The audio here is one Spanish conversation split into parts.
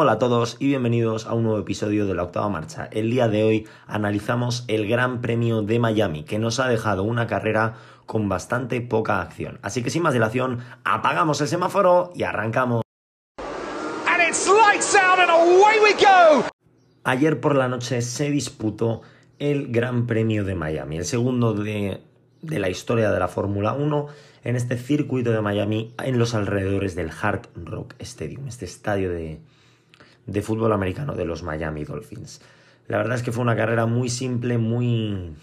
Hola a todos y bienvenidos a un nuevo episodio de la octava marcha. El día de hoy analizamos el Gran Premio de Miami, que nos ha dejado una carrera con bastante poca acción. Así que sin más dilación, apagamos el semáforo y arrancamos. Ayer por la noche se disputó el Gran Premio de Miami, el segundo de, de la historia de la Fórmula 1 en este circuito de Miami en los alrededores del Hard Rock Stadium, este estadio de, de fútbol americano de los Miami Dolphins. La verdad es que fue una carrera muy simple, muy,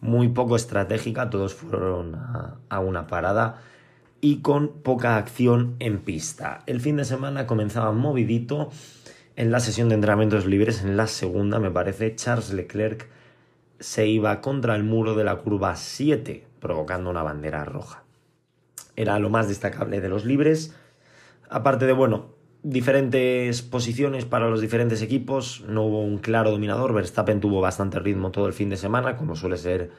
muy poco estratégica, todos fueron a, a, una parada y con poca acción en pista. El fin de semana comenzaba movidito en la sesión de entrenamientos libres, en la segunda me parece, Charles Leclerc se iba contra el muro de la curva 7, provocando una bandera roja. Era lo más destacable de los libres, aparte de, bueno, diferentes posiciones para los diferentes equipos, no hubo un claro dominador, Verstappen tuvo bastante ritmo todo el fin de semana, como suele ser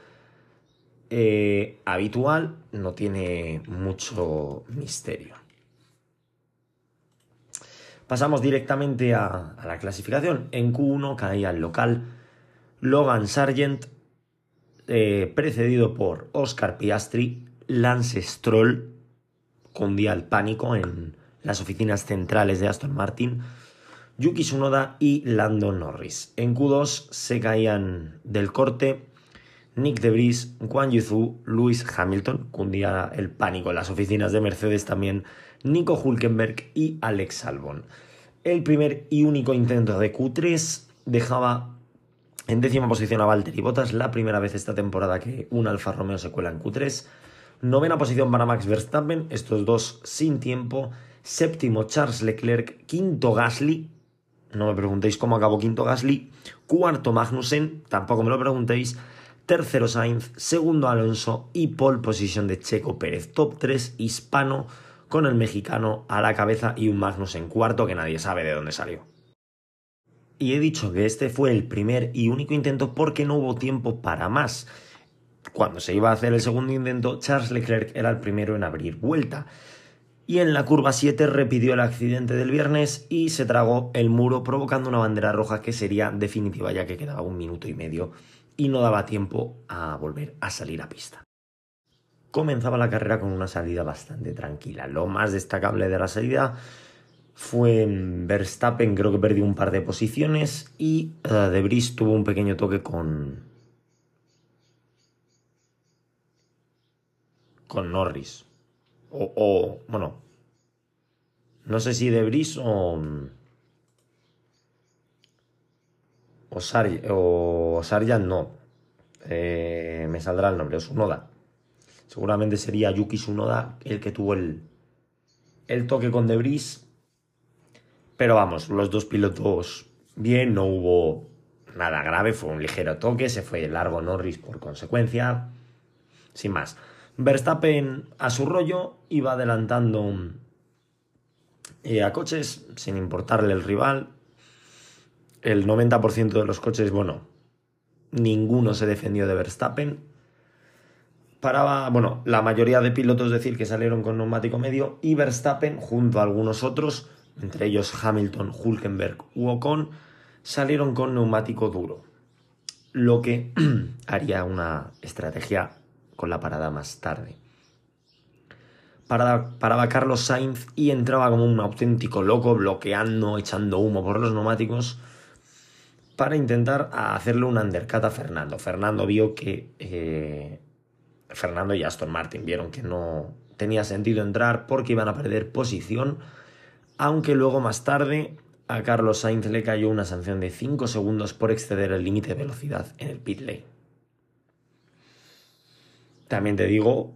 eh, habitual, no tiene mucho misterio. Pasamos directamente a, la clasificación. En Q1 caía el local Logan Sargent, eh, precedido por Oscar Piastri, Lance Stroll, cundía el pánico en las oficinas centrales de Aston Martin, Yuki Tsunoda y Lando Norris. En Q2 se caían del corte Nick de Vries, Juan Yuzu, Lewis Hamilton, cundía el pánico en las oficinas de Mercedes también, Nico Hulkenberg y Alex Albon. El primer y único intento de Q3 dejaba en décima posición a Valtteri Bottas, la primera vez esta temporada que un Alfa Romeo se cuela en Q3. Novena posición para Max Verstappen, estos dos sin tiempo. Séptimo Charles Leclerc, quinto Gasly, no me preguntéis cómo acabó quinto Gasly. Cuarto Magnussen, tampoco me lo preguntéis. Tercero Sainz, segundo Alonso y pole position de Checo Pérez. Top 3 hispano con el mexicano a la cabeza y un Magnussen cuarto que nadie sabe de dónde salió. Y he dicho que este fue el primer y único intento porque no hubo tiempo para más. Cuando se iba a hacer el segundo intento, Charles Leclerc era el primero en abrir vuelta. Y en la curva 7 repitió el accidente del viernes y se tragó el muro provocando una bandera roja que sería definitiva ya que quedaba un minuto y medio y no daba tiempo a volver a salir a pista. Comenzaba la carrera con una salida bastante tranquila. Lo más destacable de la salida fue Verstappen, creo que perdió un par de posiciones y uh, De Vries tuvo un pequeño toque con con Norris. O, bueno, no sé si De Vries o o, o Sarjan no. Eh, me saldrá el nombre, o Sunoda. Seguramente sería Yuki Sunoda el que tuvo el, el toque con De Vries pero vamos, los dos pilotos bien, no hubo nada grave, fue un ligero toque, se fue largo Norris por consecuencia. Sin más. Verstappen a su rollo iba adelantando eh, a coches sin importarle el rival. El 90% de los coches, bueno, ninguno se defendió de Verstappen. Paraba, bueno, la mayoría de pilotos decir que salieron con neumático medio y Verstappen, junto a algunos otros, entre ellos Hamilton, Hulkenberg u Ocon, salieron con neumático duro, lo que haría una estrategia con la parada más tarde. Paraba, paraba, Carlos Sainz y entraba como un auténtico loco, bloqueando, echando humo por los neumáticos para intentar hacerle un undercut a Fernando. Fernando vio que eh, Fernando y Aston Martin vieron que no tenía sentido entrar porque iban a perder posición aunque luego más tarde a Carlos Sainz le cayó una sanción de 5 segundos por exceder el límite de velocidad en el pit lane. También te digo,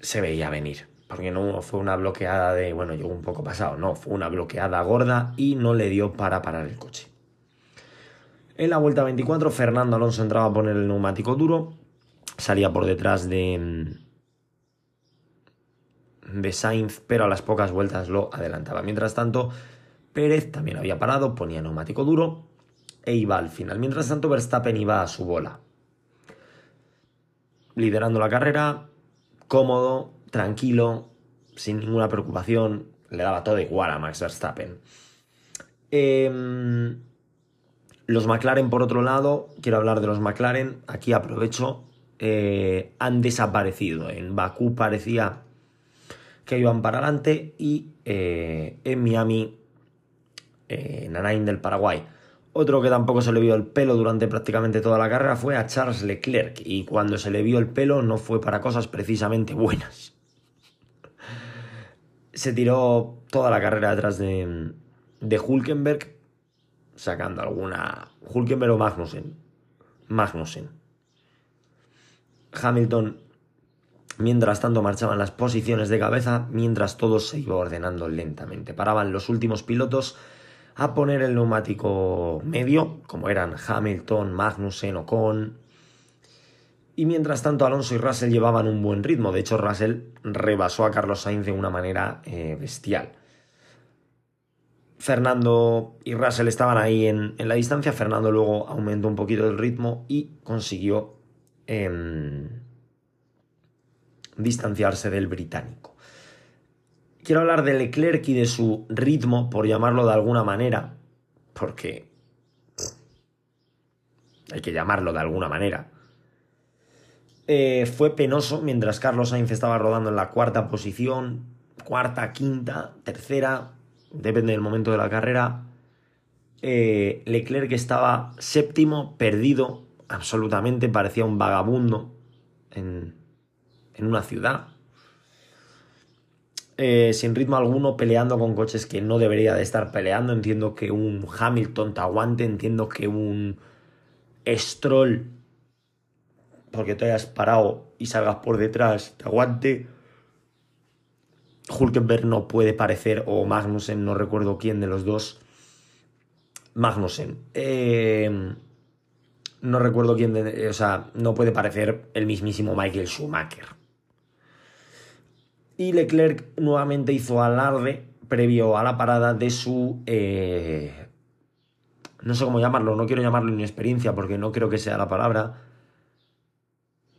se veía venir, porque no fue una bloqueada de, bueno, llegó un poco pasado, no, fue una bloqueada gorda y no le dio para parar el coche. En la vuelta 24, Fernando Alonso entraba a poner el neumático duro, salía por detrás de, de Sainz, pero a las pocas vueltas lo adelantaba. Mientras tanto, Pérez también había parado, ponía neumático duro e iba al final. Mientras tanto, Verstappen iba a su bola. Liderando la carrera, cómodo, tranquilo, sin ninguna preocupación, le daba todo igual a Max Verstappen. Em, los McLaren, por otro lado, quiero hablar de los McLaren, aquí aprovecho, eh, han desaparecido. En Bakú parecía que iban para adelante y eh, en Miami, en Anaheim del Paraguay. Otro que tampoco se le vio el pelo durante prácticamente toda la carrera fue a Charles Leclerc y cuando se le vio el pelo no fue para cosas precisamente buenas. Se tiró toda la carrera detrás de, de Hulkenberg, sacando alguna... Hulkenberg o Magnussen. Magnussen. Hamilton, mientras tanto, marchaban las posiciones de cabeza, mientras todo se iba ordenando lentamente. Paraban los últimos pilotos a poner el neumático medio, como eran Hamilton, Magnussen, Ocon. Y mientras tanto Alonso y Russell llevaban un buen ritmo. De hecho, Russell rebasó a Carlos Sainz de una manera eh, bestial. Fernando y Russell estaban ahí en, la distancia. Fernando luego aumentó un poquito el ritmo y consiguió em, distanciarse del británico quiero hablar de Leclerc y de su ritmo, por llamarlo de alguna manera, porque hay que llamarlo de alguna manera. Eh, fue penoso mientras Carlos Sainz estaba rodando en la cuarta posición, cuarta, quinta, tercera, depende del momento de la carrera. Eh, Leclerc estaba séptimo, perdido, absolutamente, parecía un vagabundo en, en una ciudad. Eh, sin ritmo alguno, peleando con coches que no debería de estar peleando. Entiendo que un Hamilton te aguante, entiendo que un Stroll, porque te hayas parado y salgas por detrás, te aguante. Hulkenberg no puede parecer, o Magnussen, no recuerdo quién de los dos. Magnussen. Eh, no recuerdo quién de, O sea, no puede parecer el mismísimo Michael Schumacher. Y Leclerc nuevamente hizo alarde previo a la parada de su... Eh, no sé cómo llamarlo, no quiero llamarlo inexperiencia porque no creo que sea la palabra.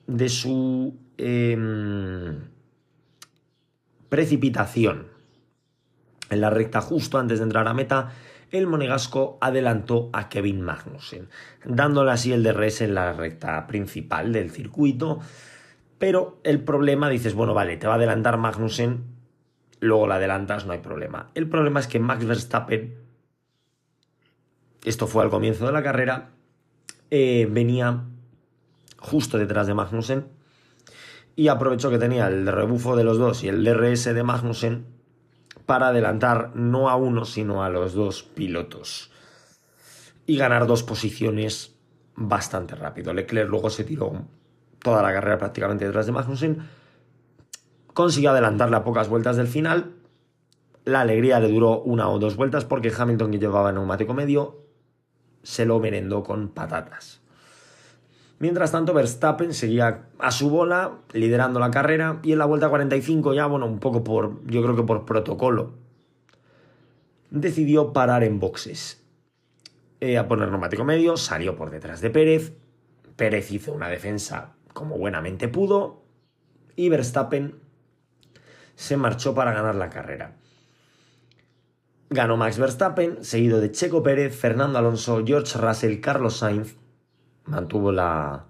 De su em, precipitación. En la recta justo antes de entrar a meta, el monegasco adelantó a Kevin Magnussen, dándole así el DRS en la recta principal del circuito pero el problema, dices, bueno, vale, te va a adelantar Magnussen, luego la adelantas, no hay problema. El problema es que Max Verstappen, esto fue al comienzo de la carrera, eh, venía justo detrás de Magnussen y aprovechó que tenía el rebufo de los dos y el DRS de Magnussen para adelantar no a uno, sino a los dos pilotos y ganar dos posiciones bastante rápido. Leclerc luego se tiró toda la carrera prácticamente detrás de Magnussen. Consiguió adelantarle a pocas vueltas del final. La alegría le duró una o dos vueltas porque Hamilton, que llevaba neumático medio, se lo merendó con patatas. Mientras tanto, Verstappen seguía a su bola, liderando la carrera, y en la vuelta 45, ya, bueno, un poco por, yo creo que por protocolo, decidió parar en boxes. Eh, a poner neumático medio, salió por detrás de Pérez. Pérez hizo una defensa como buenamente pudo y Verstappen se marchó para ganar la carrera. Ganó Max Verstappen, seguido de Checo Pérez, Fernando Alonso, George Russell, Carlos Sainz. Mantuvo la,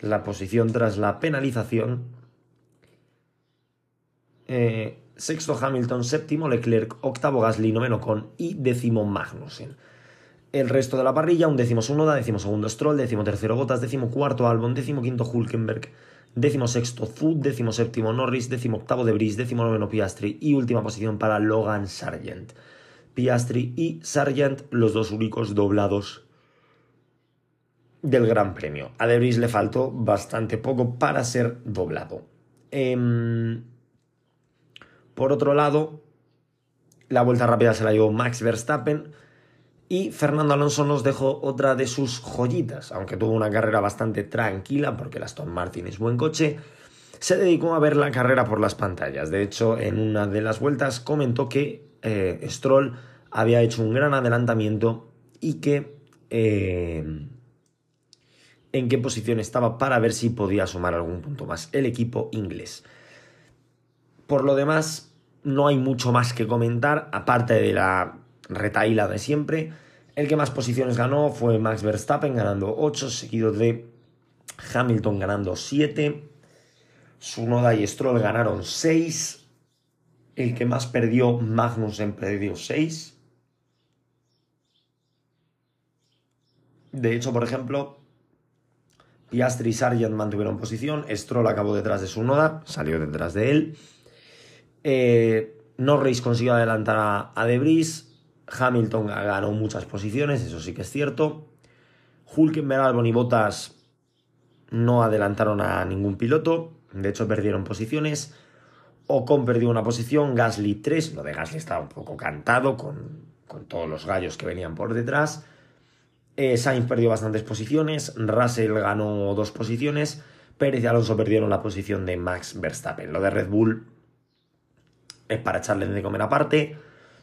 la posición tras la penalización. Eh, sexto Hamilton, séptimo Leclerc, octavo Gasly, noveno Con y décimo Magnussen. El resto de la parrilla, un décimo Sunoda, décimo segundo Stroll, décimo tercero Botas, décimo cuarto Albon, décimo quinto Hulkenberg, décimo sexto Food, décimo séptimo Norris, décimo octavo De Bris, décimo noveno Piastri y última posición para Logan Sargent. Piastri y Sargent, los dos únicos doblados del Gran Premio. A De Bris le faltó bastante poco para ser doblado. Em, por otro lado, la vuelta rápida se la llevó Max Verstappen y Fernando Alonso nos dejó otra de sus joyitas, aunque tuvo una carrera bastante tranquila porque el Aston Martin es buen coche. Se dedicó a ver la carrera por las pantallas. De hecho, en una de las vueltas comentó que eh, Stroll había hecho un gran adelantamiento y que eh, en qué posición estaba para ver si podía sumar algún punto más el equipo inglés. Por lo demás, no hay mucho más que comentar, aparte de la retaíla de siempre. El que más posiciones ganó fue Max Verstappen ganando 8, seguido de Hamilton ganando 7. Sunoda y Stroll ganaron 6. El que más perdió, Magnussen perdió 6. De hecho, por ejemplo, Piastri y Sargent mantuvieron posición. Stroll acabó detrás de Sunoda, salió detrás de él. Eh, Norris consiguió adelantar a, a Debris. Hamilton ganó muchas posiciones, eso sí que es cierto. Hulkenberg, Albon y Bottas no adelantaron a ningún piloto, de hecho perdieron posiciones. Ocon perdió una posición, Gasly 3, lo de Gasly estaba un poco cantado con, con todos los gallos que venían por detrás. Eh, Sainz perdió bastantes posiciones, Russell ganó dos posiciones, Pérez y Alonso perdieron la posición de Max Verstappen. Lo de Red Bull es para echarle de comer aparte.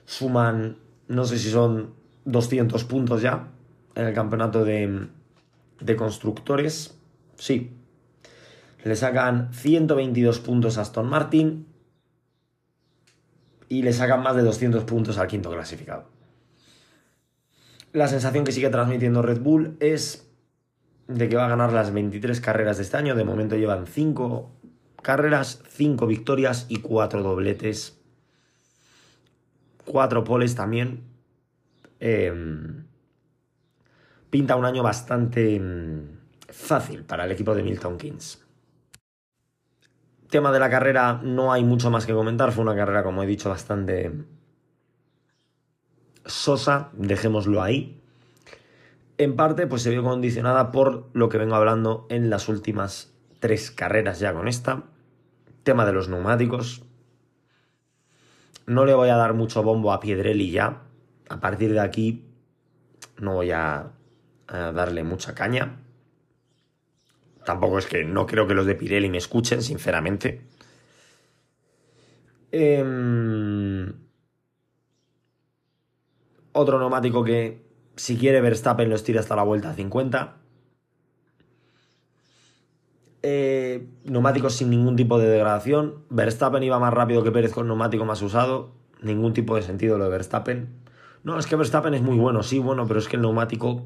Suman no sé si son 200 puntos ya en el campeonato de, constructores. Sí. Le sacan 122 puntos a Aston Martin y le sacan más de 200 puntos al quinto clasificado. La sensación que sigue transmitiendo Red Bull es de que va a ganar las 23 carreras de este año. De momento llevan 5 carreras, 5 victorias y 4 dobletes cuatro poles también. Em, pinta un año bastante em, fácil para el equipo de Milton Keynes. Tema de la carrera, no hay mucho más que comentar. Fue una carrera, como he dicho, bastante sosa, dejémoslo ahí. En parte, pues se vio condicionada por lo que vengo hablando en las últimas tres carreras ya con esta. Tema de los neumáticos. No le voy a dar mucho bombo a Piedrelli ya. A partir de aquí no voy a, darle mucha caña. Tampoco es que no creo que los de Pirelli me escuchen, sinceramente. Em, otro neumático que si quiere Verstappen lo estira hasta la vuelta 50. Eh, neumáticos sin ningún tipo de degradación. Verstappen iba más rápido que Pérez con neumático más usado. Ningún tipo de sentido lo de Verstappen. No, es que Verstappen es muy bueno, sí, bueno, pero es que el neumático.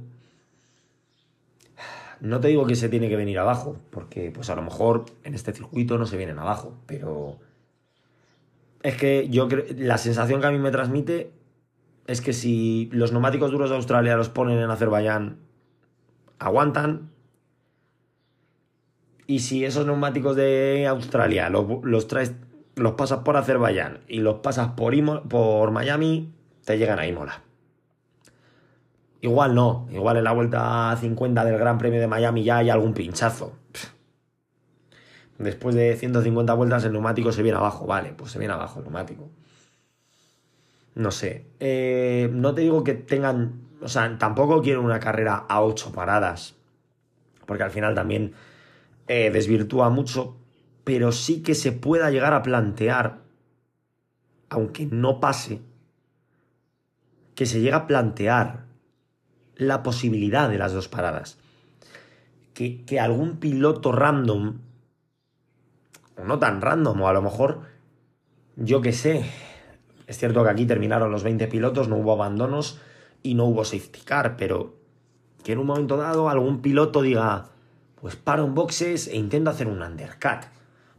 No te digo que se tiene que venir abajo, porque pues a lo mejor en este circuito no se vienen abajo, pero. Es que yo creo. La sensación que a mí me transmite es que si los neumáticos duros de Australia los ponen en Azerbaiyán, aguantan, y si esos neumáticos de Australia los, traes, los pasas por Azerbaiyán y los pasas por, por Miami, te llegan a Imola. Igual no, igual en la vuelta 50 del Gran Premio de Miami ya hay algún pinchazo. Después de 150 vueltas el neumático se viene abajo, vale, pues se viene abajo el neumático. No sé, eh, no te digo que tengan, o sea, tampoco quiero una carrera a 8 paradas, porque al final también eh, desvirtúa mucho, pero sí que se pueda llegar a plantear, aunque no pase, que se llega a plantear la posibilidad de las dos paradas. Que, que algún piloto random, o no tan random, o a lo mejor, yo que sé, es cierto que aquí terminaron los 20 pilotos, no hubo abandonos y no hubo safety car, pero que en un momento dado algún piloto diga, pues paro en boxes e intento hacer un undercut.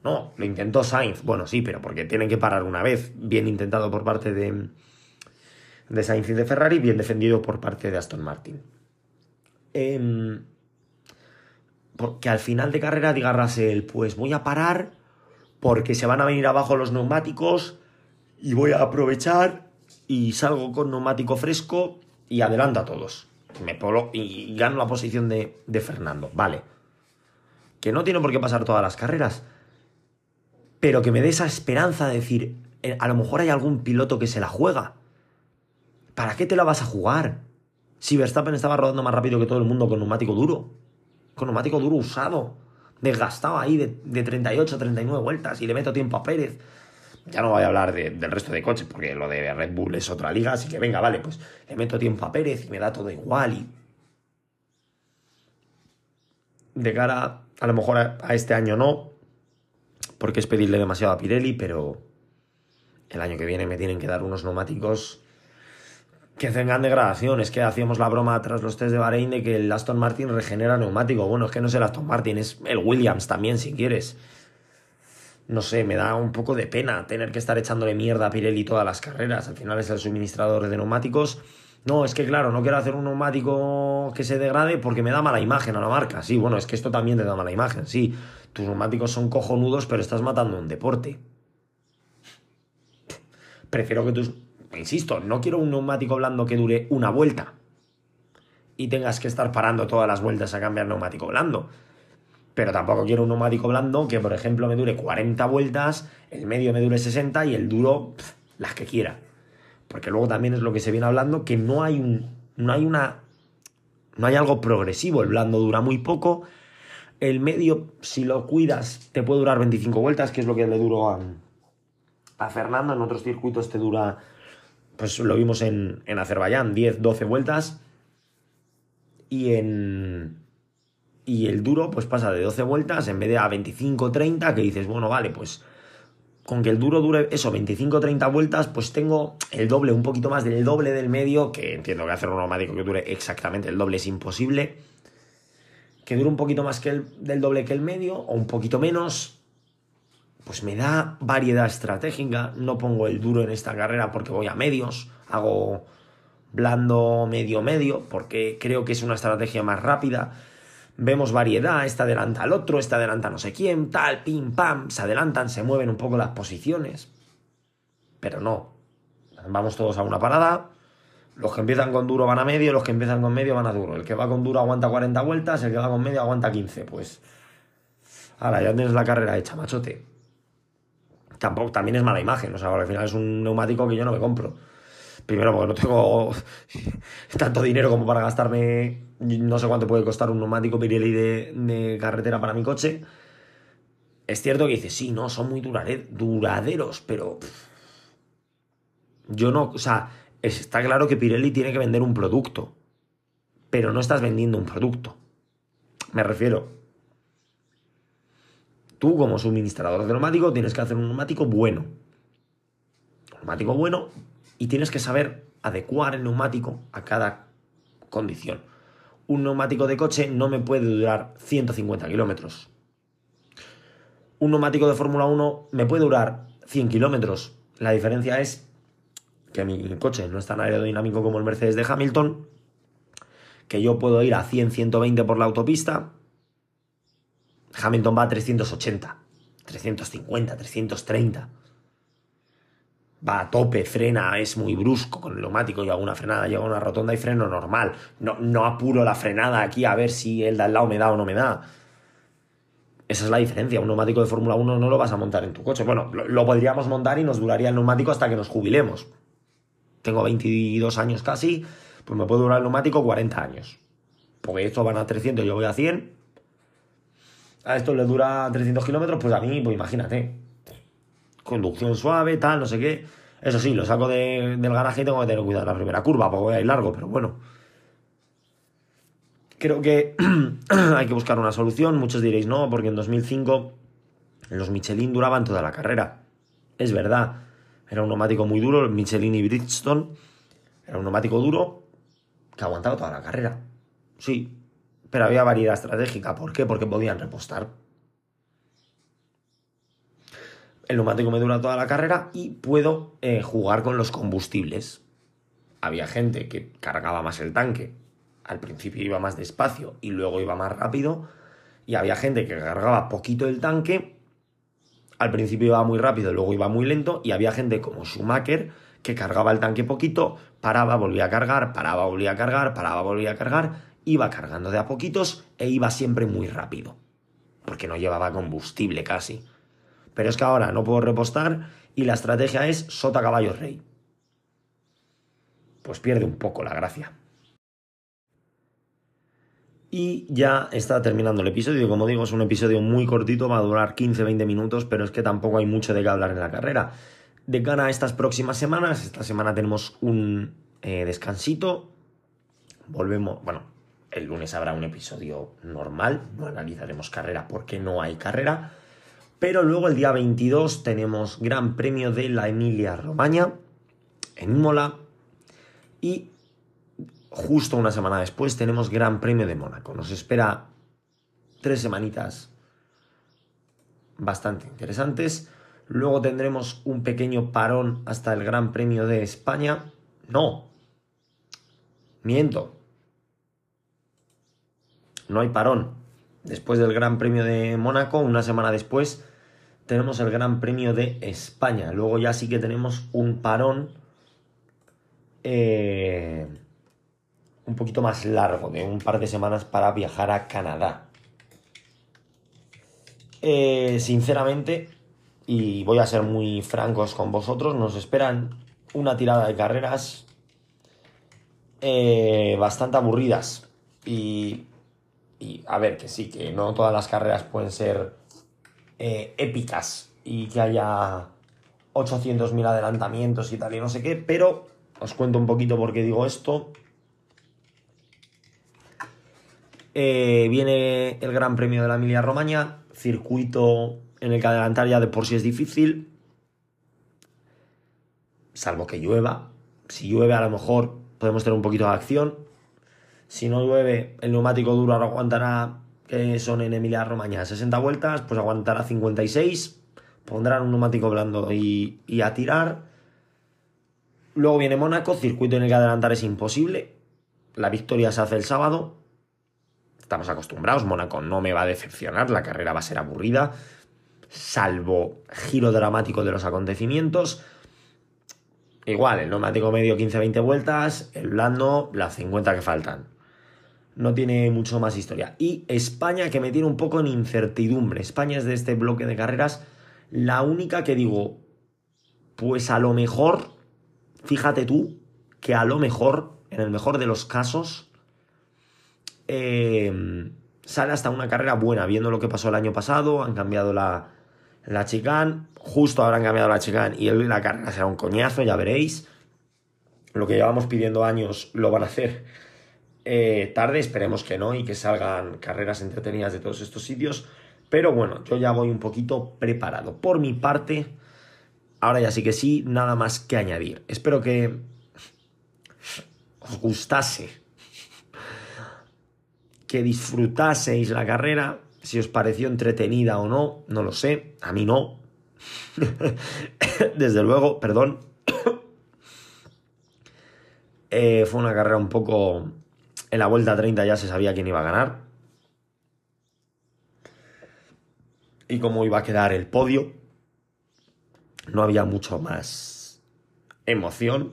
No, lo intentó Sainz. Bueno, sí, pero porque tienen que parar una vez. Bien intentado por parte de, de Sainz y de Ferrari, bien defendido por parte de Aston Martin. Em, porque al final de carrera diga Russell, pues voy a parar porque se van a venir abajo los neumáticos y voy a aprovechar y salgo con neumático fresco y adelanto a todos. Me polo y gano la posición de, de Fernando. Vale que no tiene por qué pasar todas las carreras, pero que me dé esa esperanza de decir, eh, a lo mejor hay algún piloto que se la juega. ¿Para qué te la vas a jugar? Si Verstappen estaba rodando más rápido que todo el mundo con neumático duro, con neumático duro usado, desgastado ahí de, de 38 a 39 vueltas y le meto tiempo a Pérez. Ya no voy a hablar del resto de coches porque lo de Red Bull es otra liga, así que venga, vale, pues le meto tiempo a Pérez y me da todo igual y de cara, a lo mejor a, este año no, porque es pedirle demasiado a Pirelli, pero el año que viene me tienen que dar unos neumáticos que tengan degradación. Es que hacíamos la broma tras los test de Bahrein de que el Aston Martin regenera neumático. Bueno, es que no es el Aston Martin, es el Williams también, si quieres. No sé, me da un poco de pena tener que estar echándole mierda a Pirelli todas las carreras. Al final es el suministrador de neumáticos. No, es que claro, no quiero hacer un neumático que se degrade porque me da mala imagen a la marca. Sí, bueno, es que esto también te da mala imagen. Sí, tus neumáticos son cojonudos, pero estás matando un deporte. Prefiero que tus Insisto, no quiero un neumático blando que dure una vuelta y tengas que estar parando todas las vueltas a cambiar neumático blando. Pero tampoco quiero un neumático blando que, por ejemplo, me dure 40 vueltas, el medio me dure 60 y el duro las que quiera. Porque luego también es lo que se viene hablando, que no hay un, no hay una, no hay algo progresivo. El blando dura muy poco. El medio, si lo cuidas, te puede durar 25 vueltas, que es lo que le duró a, a Fernando. En otros circuitos te dura pues lo vimos en, en Azerbaiyán, 10, 12 vueltas. Y en. Y el duro, pues pasa de 12 vueltas en vez de a 25, 30, que dices, bueno, vale, pues con que el duro dure eso, 25, 30 vueltas, pues tengo el doble, un poquito más del doble del medio, que entiendo que hacer un neumático que dure exactamente el doble es imposible. Que dure un poquito más que el, del doble que el medio, o un poquito menos, pues me da variedad estratégica. No pongo el duro en esta carrera porque voy a medios, hago blando medio medio porque creo que es una estrategia más rápida. Vemos variedad, esta adelanta al otro, esta adelanta no sé quién, tal, pim, pam, se adelantan, se mueven un poco las posiciones. Pero no, vamos todos a una parada. Los que empiezan con duro van a medio, los que empiezan con medio van a duro. El que va con duro aguanta 40 vueltas, el que va con medio aguanta 15. Pues, ahora ya tienes la carrera hecha, machote tampoco, también es mala imagen. O sea, al final es un neumático que yo no me compro. Primero porque no tengo tanto dinero como para gastarme, no sé cuánto puede costar un neumático Pirelli de, carretera para mi coche. Es cierto que dice, sí, no, son muy duraderos, pero yo no, o sea, está claro que Pirelli tiene que vender un producto, pero no estás vendiendo un producto. Me refiero, Tú, como suministrador de neumático, tienes que hacer un neumático bueno. Un neumático bueno y tienes que saber adecuar el neumático a cada condición. Un neumático de coche no me puede durar 150 kilómetros. Un neumático de Fórmula 1 me puede durar 100 kilómetros. La diferencia es que mi coche no es tan aerodinámico como el Mercedes de Hamilton, que yo puedo ir a 100-120 por la autopista Hamilton va a 380, 350, 330. Va a tope, frena, es muy brusco con el neumático, y una frenada, llega a una rotonda y freno normal. No, no apuro la frenada aquí a ver si el de al lado me da o no me da. Esa es la diferencia. Un neumático de Fórmula 1 no lo vas a montar en tu coche. Bueno, lo, lo, podríamos montar y nos duraría el neumático hasta que nos jubilemos. Tengo 22 años casi, pues me puede durar el neumático 40 años. Porque estos van a 300, yo voy a 100, a esto le dura 300 kilómetros, pues a mí, pues imagínate. Conducción suave, tal, no sé qué. Eso sí, lo saco del garaje y tengo que tener cuidado en la primera curva, porque voy a ir largo, pero bueno. Creo que hay que buscar una solución. Muchos diréis no, porque en 2005 los Michelin duraban toda la carrera. Es verdad, era un neumático muy duro, el Michelin y Bridgestone. Era un neumático duro que aguantaba toda la carrera. Sí, pero había variedad estratégica. ¿Por qué? Porque podían repostar. El neumático me dura toda la carrera y puedo eh, jugar con los combustibles. Había gente que cargaba más el tanque. Al principio iba más despacio y luego iba más rápido. Y había gente que cargaba poquito el tanque. Al principio iba muy rápido, luego iba muy lento. Y había gente como Schumacher que cargaba el tanque poquito, paraba, volvía a cargar, paraba, volvía a cargar, paraba, volvía a cargar iba cargando de a poquitos e iba siempre muy rápido, porque no llevaba combustible casi. Pero es que ahora no puedo repostar y la estrategia es sota caballo rey. Pues pierde un poco la gracia. Y ya está terminando el episodio. Como digo, es un episodio muy cortito, va a durar 15-20 minutos, pero es que tampoco hay mucho de qué hablar en la carrera. De cara a estas próximas semanas, esta semana tenemos un eh, descansito. Volvemos, bueno, el lunes habrá un episodio normal, no analizaremos carrera porque no hay carrera. Pero luego el día 22 tenemos Gran Premio de la Emilia Romagna en Imola y justo una semana después tenemos Gran Premio de Mónaco. Nos espera tres semanitas bastante interesantes. Luego tendremos un pequeño parón hasta el Gran Premio de España. No, miento. No hay parón. Después del Gran Premio de Mónaco, una semana después, tenemos el Gran Premio de España. Luego ya sí que tenemos un parón eh, un poquito más largo, de un par de semanas para viajar a Canadá. Eh, sinceramente, y voy a ser muy francos con vosotros, nos esperan una tirada de carreras eh, bastante aburridas. Y, y, a ver, que sí, que no todas las carreras pueden ser eh, épicas y que haya 800.000 adelantamientos y tal y no sé qué, pero os cuento un poquito por qué digo esto. Eh, viene el Gran Premio de la Emilia Romagna, circuito en el que adelantar ya de por sí es difícil, salvo que llueva. Si llueve a lo mejor podemos tener un poquito de acción. Si no llueve, el neumático duro aguantará, que son en Emilia Romagna, 60 vueltas, pues aguantará 56. Pondrán un neumático blando y, y a tirar. Luego viene Mónaco, circuito en el que adelantar es imposible. La victoria se hace el sábado. Estamos acostumbrados, Mónaco no me va a decepcionar, la carrera va a ser aburrida, salvo giro dramático de los acontecimientos. Igual, el neumático medio 15-20 vueltas, el blando las 50 que faltan. No tiene mucho más historia. Y España que me tiene un poco en incertidumbre. España es de este bloque de carreras la única que digo, pues a lo mejor, fíjate tú, que a lo mejor, en el mejor de los casos, eh, sale hasta una carrera buena, viendo lo que pasó el año pasado, han cambiado la, la justo habrán cambiado la chicane y la carrera será un coñazo, ya veréis. Lo que llevamos pidiendo años lo van a hacer eh, tarde, esperemos que no y que salgan carreras entretenidas de todos estos sitios. Pero bueno, yo ya voy un poquito preparado. Por mi parte, ahora ya sí que sí, nada más que añadir. Espero que os gustase que disfrutaseis la carrera. Si os pareció entretenida o no, no lo sé. A mí no. Desde luego, perdón. eh, fue una carrera un poco... En la vuelta 30 ya se sabía quién iba a ganar. Y cómo iba a quedar el podio. No había mucho más emoción.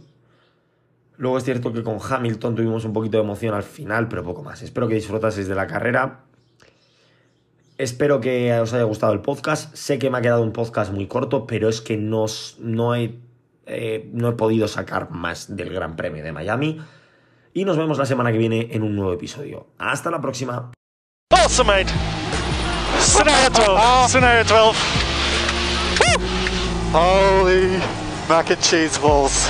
Luego es cierto que con Hamilton tuvimos un poquito de emoción al final, pero poco más. Espero que disfrutaseis de la carrera. Espero que os haya gustado el podcast. Sé que me ha quedado un podcast muy corto, pero es que no, no, he, eh, no he podido sacar más del Gran Premio de Miami. Y nos vemos la semana que viene en un nuevo episodio. Hasta la próxima. Awesome, mate. Scenario 12. Scenario 12. Holy mac and cheese balls.